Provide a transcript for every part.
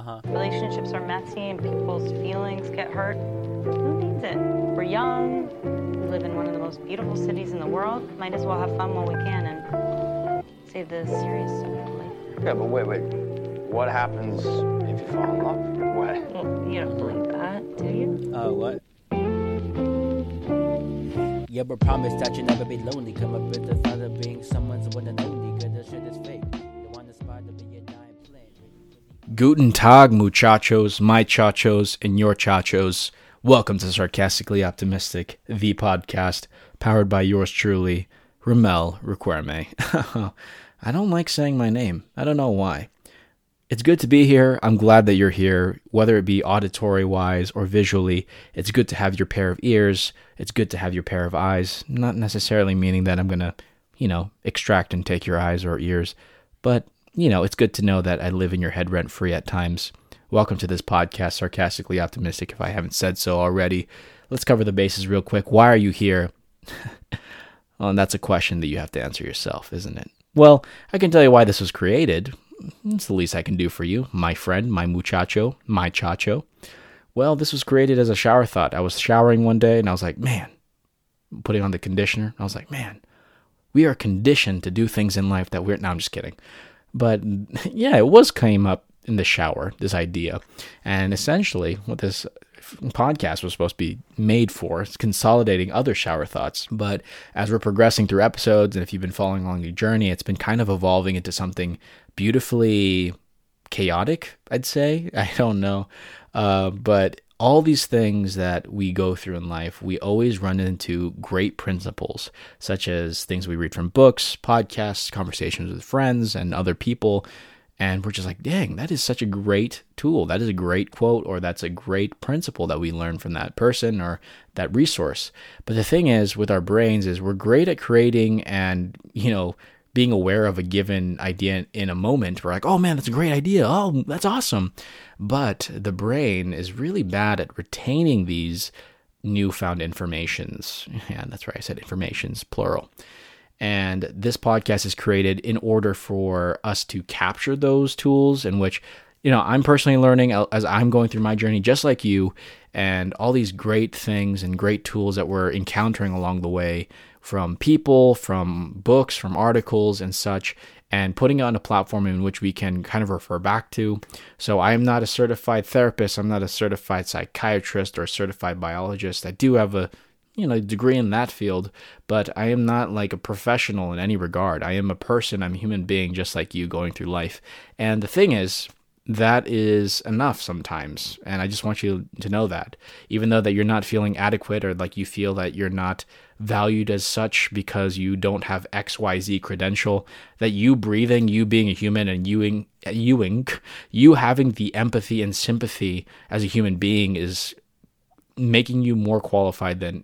Uh-huh. Relationships are messy and people's feelings get hurt. Who needs it? We're young. We live in one of the most beautiful cities in the world. Might as well have fun while we can and save the serious stuff for later. Yeah, but wait, wait. What happens if you fall in love? What? Well, you don't believe that, do you? Uh, what? Yeah, but promise that you'll never be lonely. Come up with the thought of being someone's one and only. Cause the shit is fake. Guten Tag, muchachos, my chachos, and your chachos. Welcome to Sarcastically Optimistic, the podcast powered by yours truly, Ramel Requerme. I don't like saying my name. I don't know why. It's good to be here. I'm glad that you're here, whether it be auditory wise or visually. It's good to have your pair of ears. It's good to have your pair of eyes. Not necessarily meaning that I'm going to, you know, extract and take your eyes or ears, but, you know, it's good to know that I live in your head rent free at times. Welcome to this podcast, Sarcastically Optimistic, if I haven't said so already. Let's cover the bases real quick. Why are you here? well, and that's a question that you have to answer yourself, isn't it? Well, I can tell you why this was created. It's the least I can do for you, my friend, my muchacho, my chacho. Well, this was created as a shower thought. I was showering one day and I was like, man, putting on the conditioner. I was like, man, we are conditioned to do things in life that we're. No, I'm just kidding. But yeah, it was came up in the shower, this idea. And essentially, what this podcast was supposed to be made for is consolidating other shower thoughts. But as we're progressing through episodes, and if you've been following along the journey, it's been kind of evolving into something beautifully chaotic, I'd say. I don't know. Uh, but all these things that we go through in life, we always run into great principles, such as things we read from books, podcasts, conversations with friends, and other people. And we're just like, dang, that is such a great tool. That is a great quote, or that's a great principle that we learn from that person or that resource. But the thing is, with our brains, is we're great at creating and, you know, being aware of a given idea in a moment. We're like, oh man, that's a great idea. Oh, that's awesome. But the brain is really bad at retaining these newfound informations. Yeah, that's right. I said informations, plural. And this podcast is created in order for us to capture those tools in which, you know, I'm personally learning as I'm going through my journey, just like you, and all these great things and great tools that we're encountering along the way from people, from books, from articles, and such, and putting it on a platform in which we can kind of refer back to. So, I am not a certified therapist, I'm not a certified psychiatrist or a certified biologist. I do have a you know degree in that field but i am not like a professional in any regard. I am a person. I'm a human being just like you going through life. And the thing is that is enough sometimes and i just want you to know that. Even though that you're not feeling adequate or like you feel that you're not valued as such because you don't have xyz credential that you breathing you being a human and you you you having the empathy and sympathy as a human being is making you more qualified than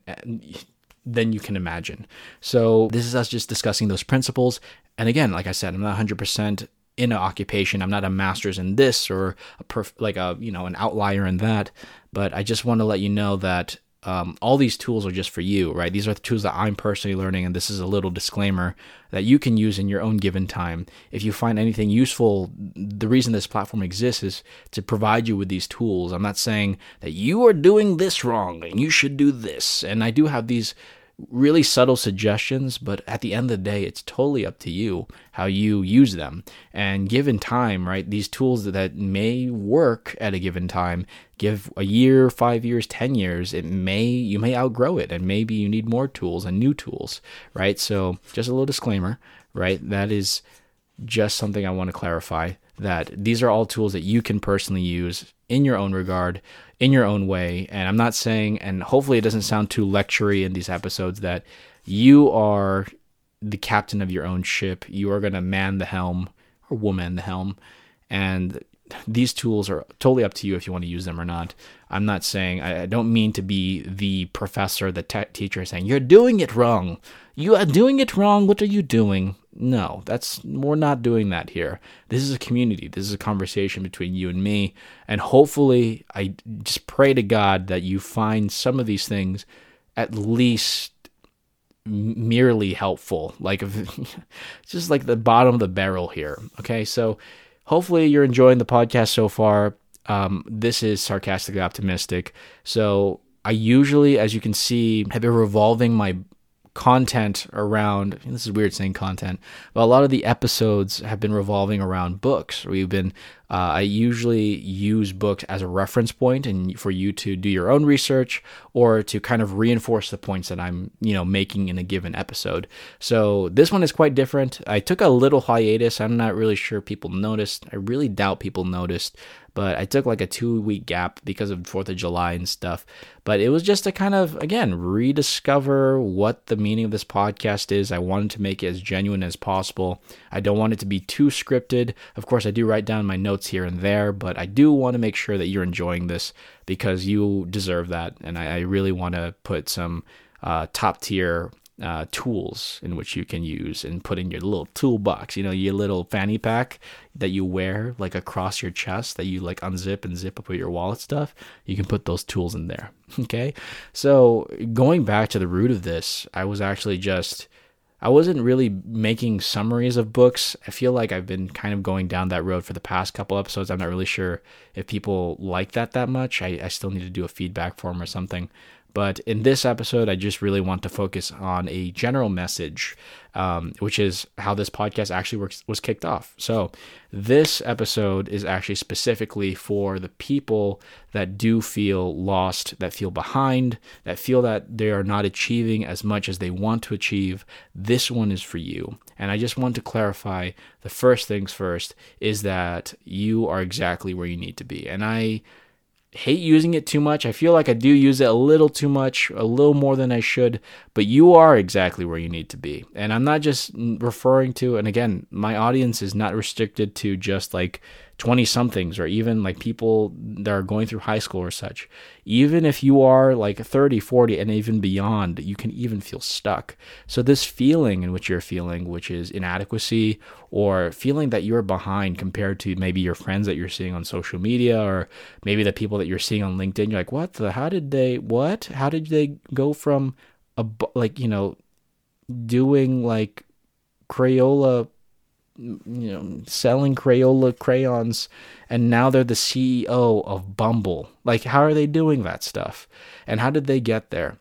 than you can imagine. So this is us just discussing those principles. And again, like I said, I'm not 100% in an occupation. I'm not a master's in this or a perf- like a you know an outlier in that. But I just want to let you know that um, all these tools are just for you, right? These are the tools that I'm personally learning, and this is a little disclaimer that you can use in your own given time. If you find anything useful, the reason this platform exists is to provide you with these tools. I'm not saying that you are doing this wrong and you should do this. And I do have these really subtle suggestions, but at the end of the day, it's totally up to you how you use them. And given time, right, these tools that may work at a given time, give a year, five years, 10 years, it may, you may outgrow it and maybe you need more tools and new tools, right? So just a little disclaimer, right? That is just something I want to clarify that these are all tools that you can personally use in your own regard in your own way. And I'm not saying, and hopefully it doesn't sound too lectury in these episodes, that you are the captain of your own ship. You are going to man the helm or woman the helm. And these tools are totally up to you if you want to use them or not. I'm not saying, I don't mean to be the professor, the te- teacher saying, you're doing it wrong. You are doing it wrong. What are you doing? No, that's we're not doing that here. This is a community. This is a conversation between you and me, and hopefully, I just pray to God that you find some of these things at least merely helpful, like just like the bottom of the barrel here. Okay, so hopefully you're enjoying the podcast so far. um, this is sarcastically optimistic. So I usually, as you can see, have been revolving my content around this is weird saying content but a lot of the episodes have been revolving around books. We've been uh, i usually use books as a reference point and for you to do your own research or to kind of reinforce the points that i'm you know making in a given episode. So this one is quite different. I took a little hiatus. I'm not really sure people noticed. I really doubt people noticed but I took like a two week gap because of 4th of July and stuff. But it was just to kind of, again, rediscover what the meaning of this podcast is. I wanted to make it as genuine as possible. I don't want it to be too scripted. Of course, I do write down my notes here and there, but I do want to make sure that you're enjoying this because you deserve that. And I, I really want to put some uh, top tier uh, tools in which you can use and put in your little toolbox. You know, your little fanny pack that you wear like across your chest that you like unzip and zip up with your wallet stuff. You can put those tools in there. Okay. So going back to the root of this, I was actually just. I wasn't really making summaries of books. I feel like I've been kind of going down that road for the past couple episodes. I'm not really sure if people like that that much. I, I still need to do a feedback form or something. But in this episode, I just really want to focus on a general message, um, which is how this podcast actually works, was kicked off. So, this episode is actually specifically for the people that do feel lost, that feel behind, that feel that they are not achieving as much as they want to achieve. This one is for you. And I just want to clarify the first things first is that you are exactly where you need to be. And I hate using it too much. I feel like I do use it a little too much, a little more than I should, but you are exactly where you need to be. And I'm not just referring to, and again, my audience is not restricted to just like 20 somethings or even like people that are going through high school or such. Even if you are like 30, 40, and even beyond, you can even feel stuck. So, this feeling in which you're feeling, which is inadequacy or feeling that you're behind compared to maybe your friends that you're seeing on social media or maybe the people that you're seeing on LinkedIn, you're like, what the, how did they, what? How did they go from a, like, you know, doing like Crayola you know, selling Crayola crayons, and now they're the CEO of Bumble. Like, how are they doing that stuff? And how did they get there?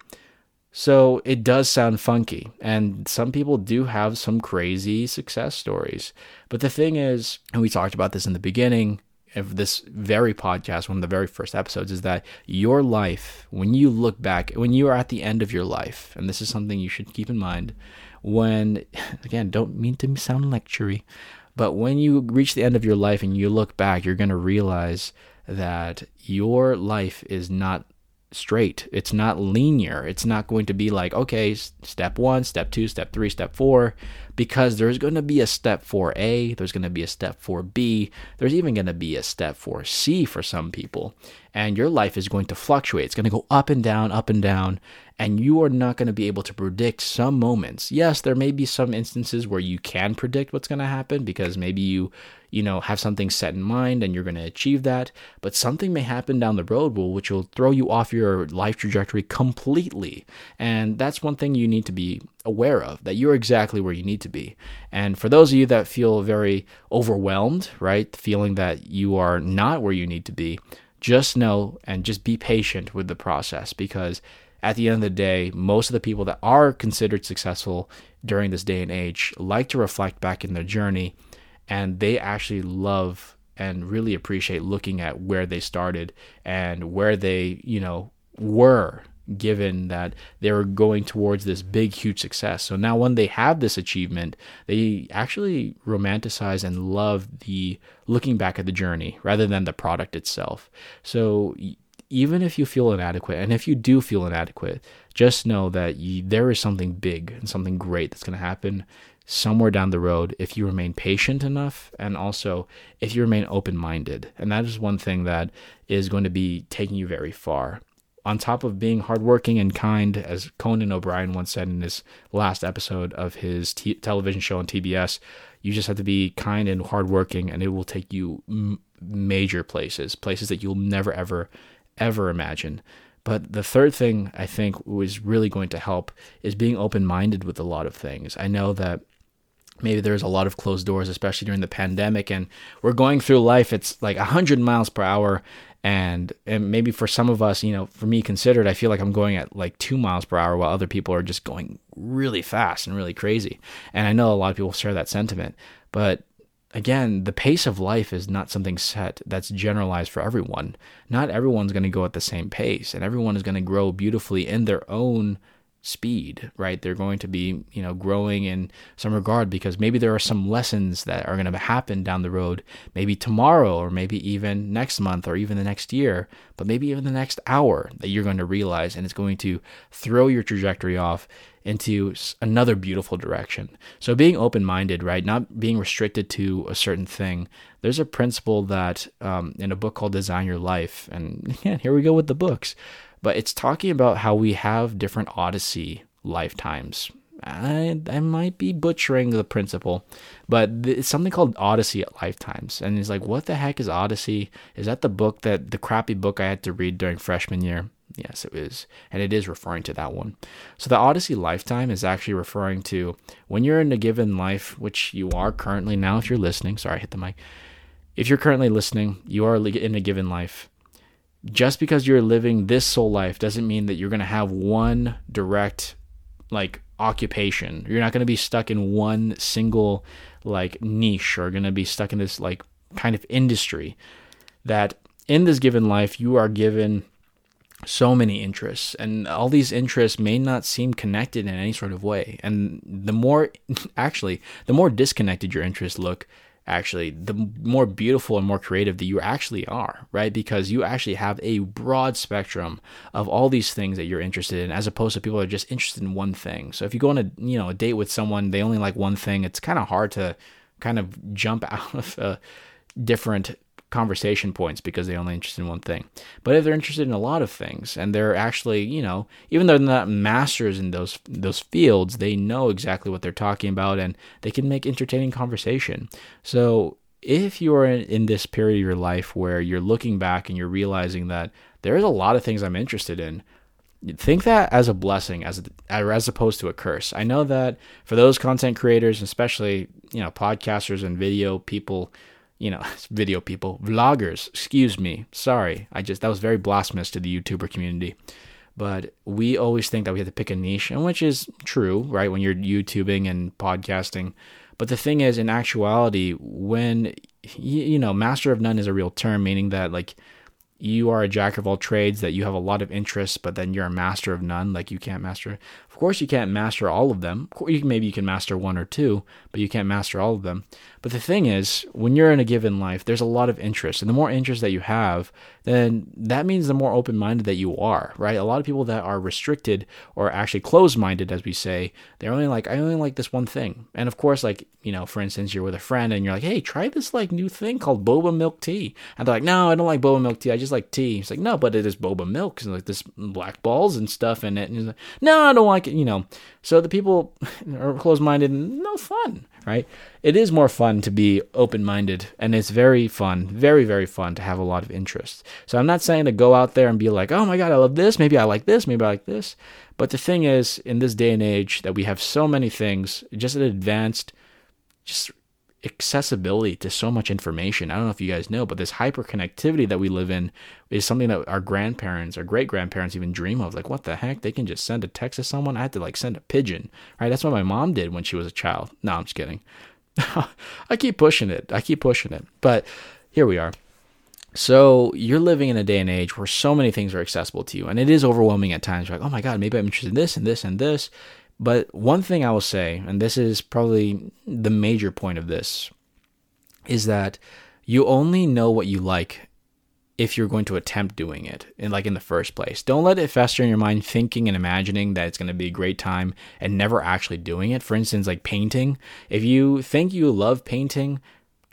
So it does sound funky, and some people do have some crazy success stories. But the thing is, and we talked about this in the beginning of this very podcast, one of the very first episodes, is that your life, when you look back, when you are at the end of your life, and this is something you should keep in mind, when again don't mean to sound lectury but when you reach the end of your life and you look back you're going to realize that your life is not straight. It's not linear. It's not going to be like okay step 1 step 2 step 3 step 4 because there's going to be a step 4a there's going to be a step 4b there's even going to be a step 4c for some people and your life is going to fluctuate. It's going to go up and down up and down and you are not going to be able to predict some moments. Yes, there may be some instances where you can predict what's going to happen because maybe you, you know, have something set in mind and you're going to achieve that, but something may happen down the road which will throw you off your life trajectory completely. And that's one thing you need to be aware of that you're exactly where you need to be. And for those of you that feel very overwhelmed, right, feeling that you are not where you need to be, just know and just be patient with the process because at the end of the day, most of the people that are considered successful during this day and age like to reflect back in their journey and they actually love and really appreciate looking at where they started and where they, you know, were given that they were going towards this big huge success. So now when they have this achievement, they actually romanticize and love the looking back at the journey rather than the product itself. So even if you feel inadequate, and if you do feel inadequate, just know that you, there is something big and something great that's going to happen somewhere down the road if you remain patient enough and also if you remain open minded. And that is one thing that is going to be taking you very far. On top of being hardworking and kind, as Conan O'Brien once said in his last episode of his t- television show on TBS, you just have to be kind and hardworking, and it will take you m- major places, places that you'll never ever ever imagine. But the third thing I think was really going to help is being open minded with a lot of things. I know that maybe there's a lot of closed doors especially during the pandemic and we're going through life it's like 100 miles per hour and and maybe for some of us you know for me considered i feel like i'm going at like 2 miles per hour while other people are just going really fast and really crazy and i know a lot of people share that sentiment but again the pace of life is not something set that's generalized for everyone not everyone's going to go at the same pace and everyone is going to grow beautifully in their own speed, right? They're going to be, you know, growing in some regard because maybe there are some lessons that are going to happen down the road, maybe tomorrow or maybe even next month or even the next year, but maybe even the next hour that you're going to realize and it's going to throw your trajectory off into another beautiful direction. So being open-minded, right? Not being restricted to a certain thing. There's a principle that um, in a book called Design Your Life, and again, here we go with the books but it's talking about how we have different Odyssey lifetimes. I, I might be butchering the principle, but it's something called Odyssey at Lifetimes. And he's like, what the heck is Odyssey? Is that the book that the crappy book I had to read during freshman year? Yes, it is. And it is referring to that one. So the Odyssey lifetime is actually referring to when you're in a given life, which you are currently now, if you're listening. Sorry, I hit the mic. If you're currently listening, you are in a given life just because you're living this soul life doesn't mean that you're going to have one direct like occupation. You're not going to be stuck in one single like niche or going to be stuck in this like kind of industry that in this given life you are given so many interests and all these interests may not seem connected in any sort of way and the more actually the more disconnected your interests look actually, the more beautiful and more creative that you actually are, right? Because you actually have a broad spectrum of all these things that you're interested in, as opposed to people that are just interested in one thing. So if you go on a you know a date with someone, they only like one thing. It's kind of hard to kind of jump out of a different conversation points because they're only interested in one thing. But if they're interested in a lot of things and they're actually, you know, even though they're not masters in those those fields, they know exactly what they're talking about and they can make entertaining conversation. So if you are in this period of your life where you're looking back and you're realizing that there's a lot of things I'm interested in, think that as a blessing as as opposed to a curse. I know that for those content creators, especially you know podcasters and video people, you know, video people, vloggers, excuse me. Sorry. I just, that was very blasphemous to the YouTuber community. But we always think that we have to pick a niche, and which is true, right? When you're YouTubing and podcasting. But the thing is, in actuality, when, you know, master of none is a real term, meaning that, like, you are a jack of all trades, that you have a lot of interests, but then you're a master of none. Like you can't master. Of course, you can't master all of them. Maybe you can master one or two, but you can't master all of them. But the thing is, when you're in a given life, there's a lot of interest, and the more interest that you have, then that means the more open-minded that you are, right? A lot of people that are restricted or actually closed-minded, as we say, they're only like, I only like this one thing. And of course, like you know, for instance, you're with a friend and you're like, hey, try this like new thing called boba milk tea, and they're like, no, I don't like boba milk tea. I just like tea. It's like, no, but it is boba milk, and like this black balls and stuff in it. And he's like, no, I don't like it. You know, so the people are closed-minded and no fun right? It is more fun to be open minded, and it's very fun, very, very fun to have a lot of interests. So I'm not saying to go out there and be like, oh my God, I love this. Maybe I like this. Maybe I like this. But the thing is, in this day and age, that we have so many things, just an advanced, just accessibility to so much information. I don't know if you guys know, but this hyperconnectivity that we live in is something that our grandparents, our great grandparents even dream of. Like, what the heck? They can just send a text to someone. I had to like send a pigeon, right? That's what my mom did when she was a child. No, I'm just kidding. I keep pushing it. I keep pushing it. But here we are. So you're living in a day and age where so many things are accessible to you, and it is overwhelming at times. You're like, oh my god, maybe I'm interested in this and this and this, but one thing I will say, and this is probably the major point of this, is that you only know what you like if you're going to attempt doing it in like in the first place. Don't let it fester in your mind thinking and imagining that it's going to be a great time and never actually doing it. For instance, like painting. If you think you love painting,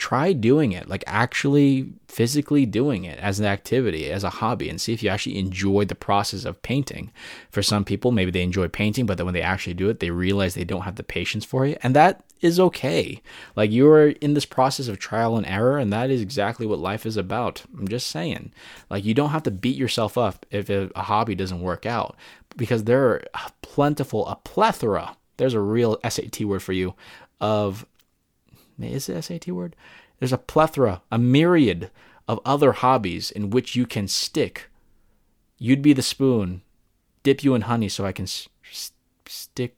try doing it, like actually physically doing it as an activity, as a hobby, and see if you actually enjoy the process of painting. For some people, maybe they enjoy painting, but then when they actually do it, they realize they don't have the patience for it. And that is okay. Like you're in this process of trial and error, and that is exactly what life is about. I'm just saying. Like you don't have to beat yourself up if a hobby doesn't work out because there are plentiful, a plethora, there's a real SAT word for you, of is it SAT word? There's a plethora, a myriad of other hobbies in which you can stick. You'd be the spoon, dip you in honey so I can s- s- stick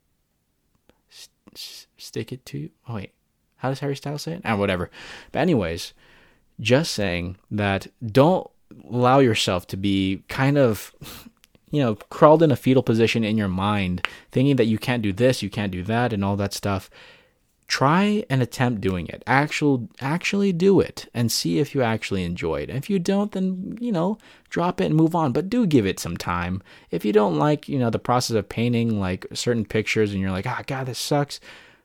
s- stick it to you. Oh wait, how does Harry Styles say it? Ah, whatever. But anyways, just saying that don't allow yourself to be kind of you know crawled in a fetal position in your mind thinking that you can't do this you can't do that and all that stuff try and attempt doing it. Actual actually do it and see if you actually enjoy it. If you don't then you know drop it and move on. But do give it some time. If you don't like you know the process of painting like certain pictures and you're like ah oh, god this sucks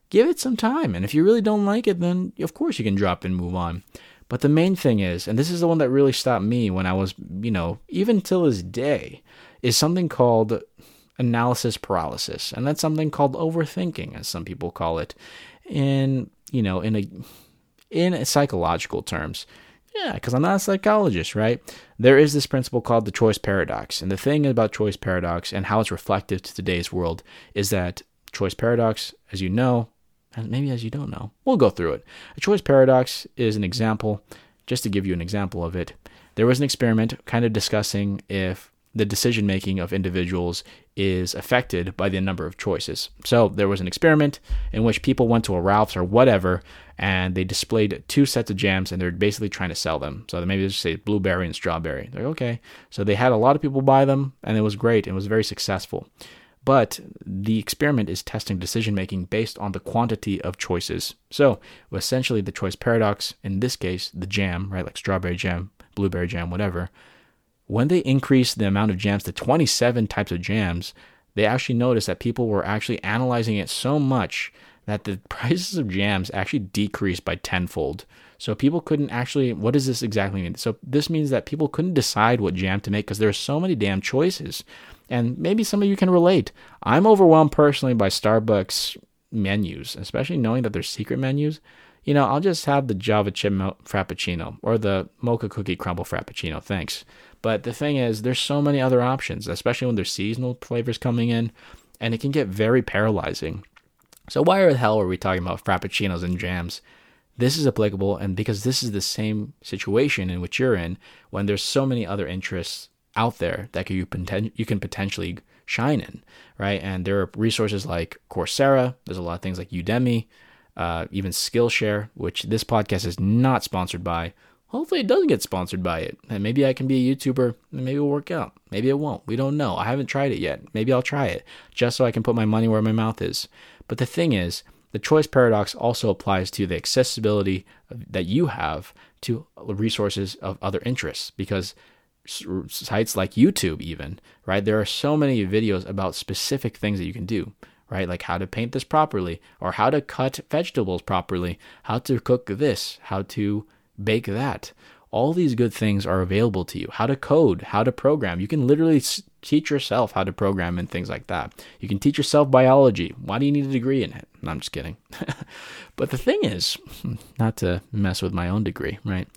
give it some time. And if you really don't like it then of course you can drop and move on. But the main thing is, and this is the one that really stopped me when I was, you know, even till this day, is something called analysis paralysis. And that's something called overthinking, as some people call it, in, you know, in a in a psychological terms. Yeah, because I'm not a psychologist, right? There is this principle called the choice paradox. And the thing about choice paradox and how it's reflective to today's world is that choice paradox, as you know, and maybe as you don't know. We'll go through it. A choice paradox is an example, just to give you an example of it. There was an experiment kind of discussing if the decision making of individuals is affected by the number of choices. So there was an experiment in which people went to a Ralph's or whatever and they displayed two sets of jams and they're basically trying to sell them. So maybe they just say blueberry and strawberry. They're like, okay. So they had a lot of people buy them and it was great. It was very successful. But the experiment is testing decision making based on the quantity of choices. So essentially, the choice paradox, in this case, the jam, right, like strawberry jam, blueberry jam, whatever, when they increased the amount of jams to 27 types of jams, they actually noticed that people were actually analyzing it so much that the prices of jams actually decreased by tenfold. So people couldn't actually, what does this exactly mean? So this means that people couldn't decide what jam to make because there are so many damn choices. And maybe some of you can relate. I'm overwhelmed personally by Starbucks menus, especially knowing that there's secret menus. You know, I'll just have the Java chip frappuccino or the mocha cookie crumble frappuccino. Thanks. But the thing is, there's so many other options, especially when there's seasonal flavors coming in, and it can get very paralyzing. So why the hell are we talking about frappuccinos and jams? This is applicable, and because this is the same situation in which you're in, when there's so many other interests out there that you poten- you can potentially shine in, right? And there are resources like Coursera. There's a lot of things like Udemy, uh, even Skillshare, which this podcast is not sponsored by. Hopefully, it doesn't get sponsored by it, and maybe I can be a YouTuber, and maybe it'll work out. Maybe it won't. We don't know. I haven't tried it yet. Maybe I'll try it just so I can put my money where my mouth is. But the thing is, the choice paradox also applies to the accessibility that you have to resources of other interests because sites like YouTube, even, right? There are so many videos about specific things that you can do, right? Like how to paint this properly, or how to cut vegetables properly, how to cook this, how to bake that. All these good things are available to you. How to code, how to program. You can literally teach yourself how to program and things like that. You can teach yourself biology. Why do you need a degree in it? I'm just kidding. but the thing is, not to mess with my own degree, right?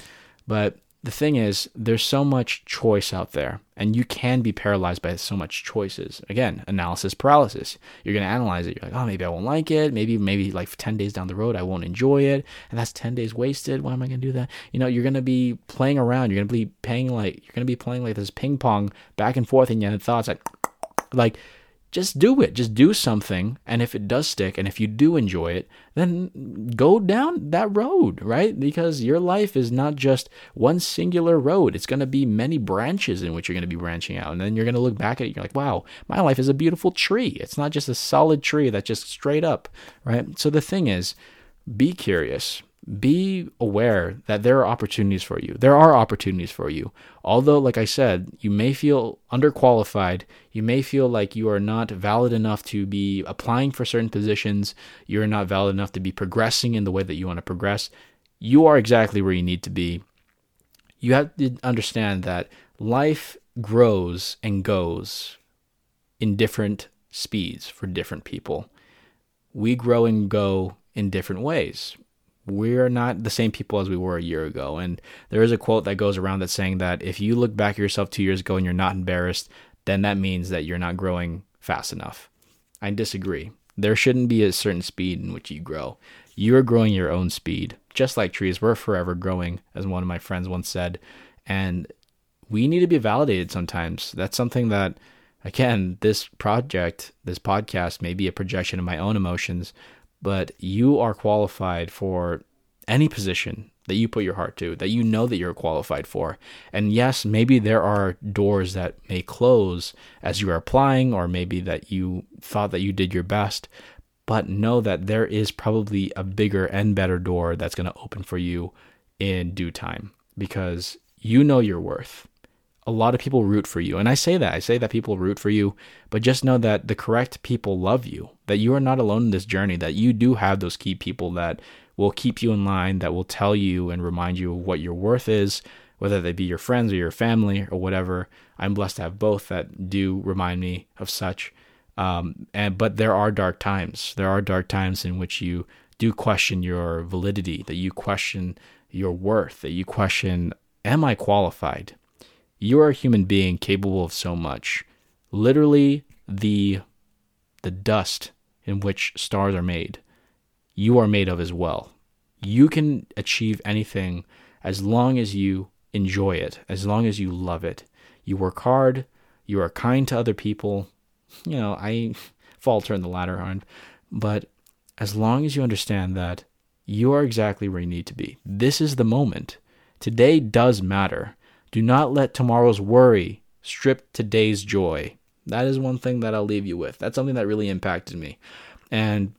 But the thing is, there's so much choice out there, and you can be paralyzed by so much choices. Again, analysis paralysis. You're gonna analyze it. You're like, oh, maybe I won't like it. Maybe, maybe like 10 days down the road, I won't enjoy it, and that's 10 days wasted. Why am I gonna do that? You know, you're gonna be playing around. You're gonna be paying like you're gonna be playing like this ping pong back and forth in your thoughts, like, like just do it. Just do something. And if it does stick and if you do enjoy it, then go down that road, right? Because your life is not just one singular road. It's going to be many branches in which you're going to be branching out. And then you're going to look back at it. You're like, wow, my life is a beautiful tree. It's not just a solid tree that's just straight up, right? So the thing is, be curious be aware that there are opportunities for you. There are opportunities for you. Although, like I said, you may feel underqualified, you may feel like you are not valid enough to be applying for certain positions, you're not valid enough to be progressing in the way that you want to progress. You are exactly where you need to be. You have to understand that life grows and goes in different speeds for different people. We grow and go in different ways we're not the same people as we were a year ago. And there is a quote that goes around that's saying that if you look back at yourself two years ago and you're not embarrassed, then that means that you're not growing fast enough. I disagree. There shouldn't be a certain speed in which you grow. You're growing your own speed. Just like trees, we're forever growing, as one of my friends once said. And we need to be validated sometimes. That's something that, again, this project, this podcast may be a projection of my own emotions, but you are qualified for any position that you put your heart to, that you know that you're qualified for. And yes, maybe there are doors that may close as you are applying, or maybe that you thought that you did your best, but know that there is probably a bigger and better door that's going to open for you in due time because you know your worth. A lot of people root for you. And I say that. I say that people root for you, but just know that the correct people love you, that you are not alone in this journey, that you do have those key people that will keep you in line, that will tell you and remind you of what your worth is, whether they be your friends or your family or whatever. I'm blessed to have both that do remind me of such. Um, and but there are dark times. There are dark times in which you do question your validity, that you question your worth, that you question, am I qualified? You are a human being capable of so much. Literally the the dust in which stars are made you are made of as well. You can achieve anything as long as you enjoy it, as long as you love it. You work hard, you are kind to other people. You know, I falter in the latter on, but as long as you understand that you are exactly where you need to be. This is the moment. Today does matter. Do not let tomorrow's worry strip today's joy. That is one thing that I'll leave you with. That's something that really impacted me. And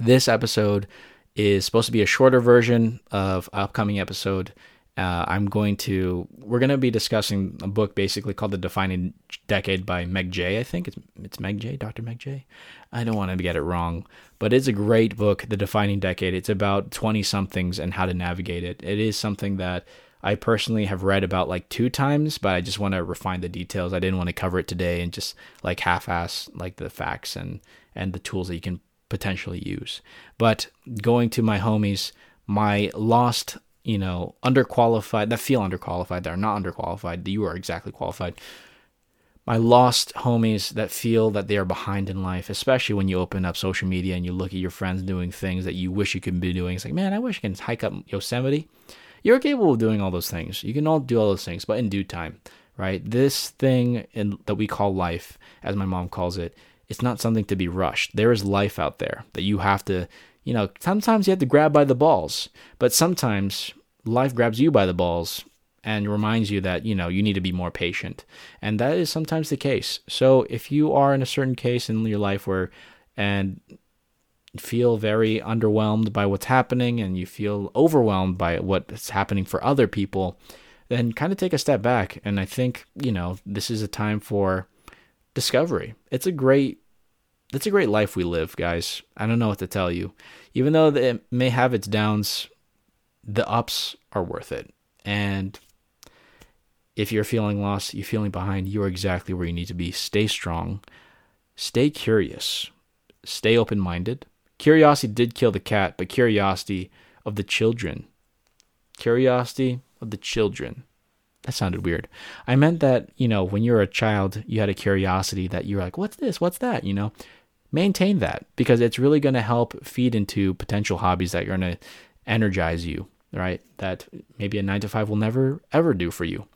this episode is supposed to be a shorter version of upcoming episode. Uh, I'm going to we're going to be discussing a book basically called The Defining Decade by Meg Jay. I think it's it's Meg Jay. Dr. Meg Jay. I don't want to get it wrong, but it's a great book, The Defining Decade. It's about 20 somethings and how to navigate it. It is something that I personally have read about like two times, but I just want to refine the details. I didn't want to cover it today and just like half-ass like the facts and and the tools that you can potentially use. But going to my homies, my lost, you know, underqualified, that feel underqualified, that are not underqualified, you are exactly qualified. My lost homies that feel that they are behind in life, especially when you open up social media and you look at your friends doing things that you wish you could be doing. It's like, man, I wish I can hike up Yosemite. You're capable of doing all those things. You can all do all those things, but in due time, right? This thing in, that we call life, as my mom calls it, it's not something to be rushed. There is life out there that you have to, you know, sometimes you have to grab by the balls, but sometimes life grabs you by the balls and reminds you that, you know, you need to be more patient. And that is sometimes the case. So if you are in a certain case in your life where, and feel very underwhelmed by what's happening and you feel overwhelmed by what's happening for other people, then kind of take a step back. And I think, you know, this is a time for discovery. It's a great it's a great life we live, guys. I don't know what to tell you. Even though it may have its downs, the ups are worth it. And if you're feeling lost, you're feeling behind, you're exactly where you need to be. Stay strong. Stay curious. Stay open minded. Curiosity did kill the cat, but curiosity of the children. Curiosity of the children that sounded weird. I meant that, you know, when you're a child, you had a curiosity that you're like, what's this? What's that? You know, maintain that because it's really going to help feed into potential hobbies that are going to energize you, right? That maybe a nine to five will never, ever do for you.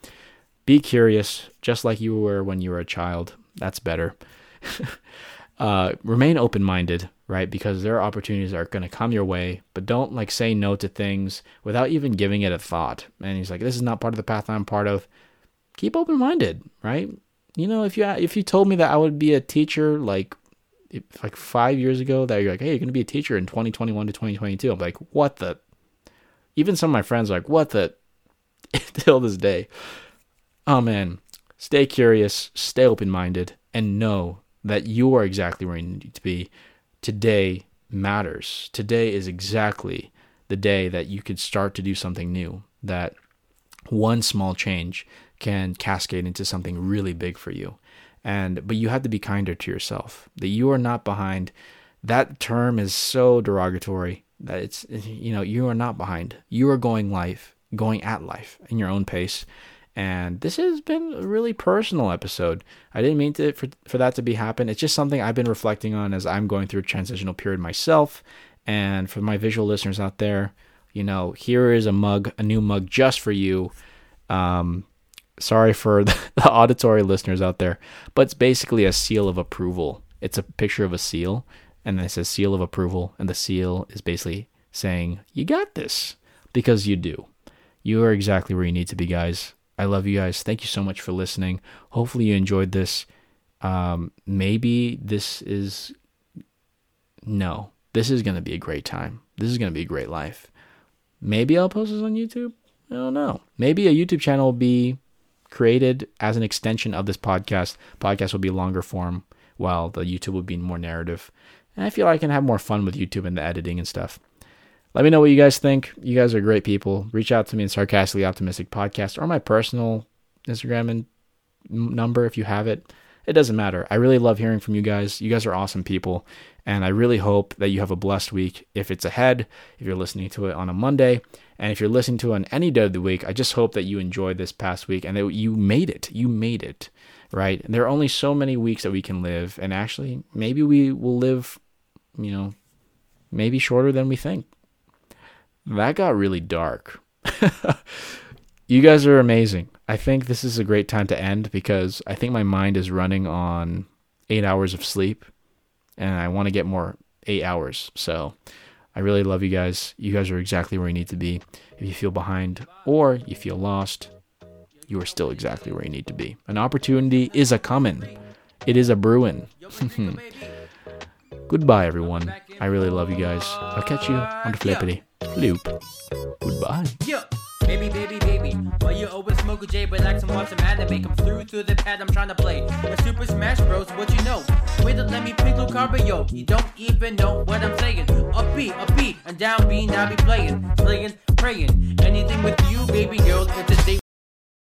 Be curious, just like you were when you were a child. That's better. uh, remain open minded, right? Because there are opportunities that are going to come your way, but don't like say no to things without even giving it a thought. And he's like, this is not part of the path I'm part of. Keep open minded, right? You know, if you if you told me that I would be a teacher like like five years ago, that you're like, hey, you're going to be a teacher in 2021 to 2022, I'm like, what the? Even some of my friends are like, what the? Till this day. Oh man, stay curious, stay open minded, and know that you are exactly where you need to be today matters. Today is exactly the day that you could start to do something new, that one small change can cascade into something really big for you. And but you have to be kinder to yourself. That you are not behind. That term is so derogatory that it's you know, you are not behind. You are going life, going at life in your own pace and this has been a really personal episode. I didn't mean to for, for that to be happen. It's just something I've been reflecting on as I'm going through a transitional period myself. And for my visual listeners out there, you know, here is a mug, a new mug just for you. Um, sorry for the, the auditory listeners out there, but it's basically a seal of approval. It's a picture of a seal, and it says seal of approval, and the seal is basically saying, You got this, because you do. You are exactly where you need to be, guys. I love you guys. Thank you so much for listening. Hopefully, you enjoyed this. Um, maybe this is. No, this is going to be a great time. This is going to be a great life. Maybe I'll post this on YouTube. I don't know. Maybe a YouTube channel will be created as an extension of this podcast. Podcast will be longer form, while the YouTube will be more narrative. And I feel like I can have more fun with YouTube and the editing and stuff. Let me know what you guys think. You guys are great people. Reach out to me in Sarcastically Optimistic Podcast or my personal Instagram and number if you have it. It doesn't matter. I really love hearing from you guys. You guys are awesome people. And I really hope that you have a blessed week. If it's ahead, if you're listening to it on a Monday, and if you're listening to it on any day of the week, I just hope that you enjoyed this past week and that you made it. You made it, right? And there are only so many weeks that we can live. And actually, maybe we will live, you know, maybe shorter than we think that got really dark. you guys are amazing. I think this is a great time to end because I think my mind is running on eight hours of sleep and I want to get more eight hours. So I really love you guys. You guys are exactly where you need to be. If you feel behind or you feel lost, you are still exactly where you need to be. An opportunity is a coming. It is a brewing. Goodbye, everyone. I really love you guys. I'll catch you on the flippity loop. Goodbye. Yeah. Baby, baby, baby, why you always smoke a J but like some watch some anime Come through through the pad I'm trying to play A Super Smash Bros, what you know? Wait to let me pick Luke Carbo, You don't even know what I'm saying Up B, up B, and down B, now be playing Playing, praying Anything with you, baby girl, it's a date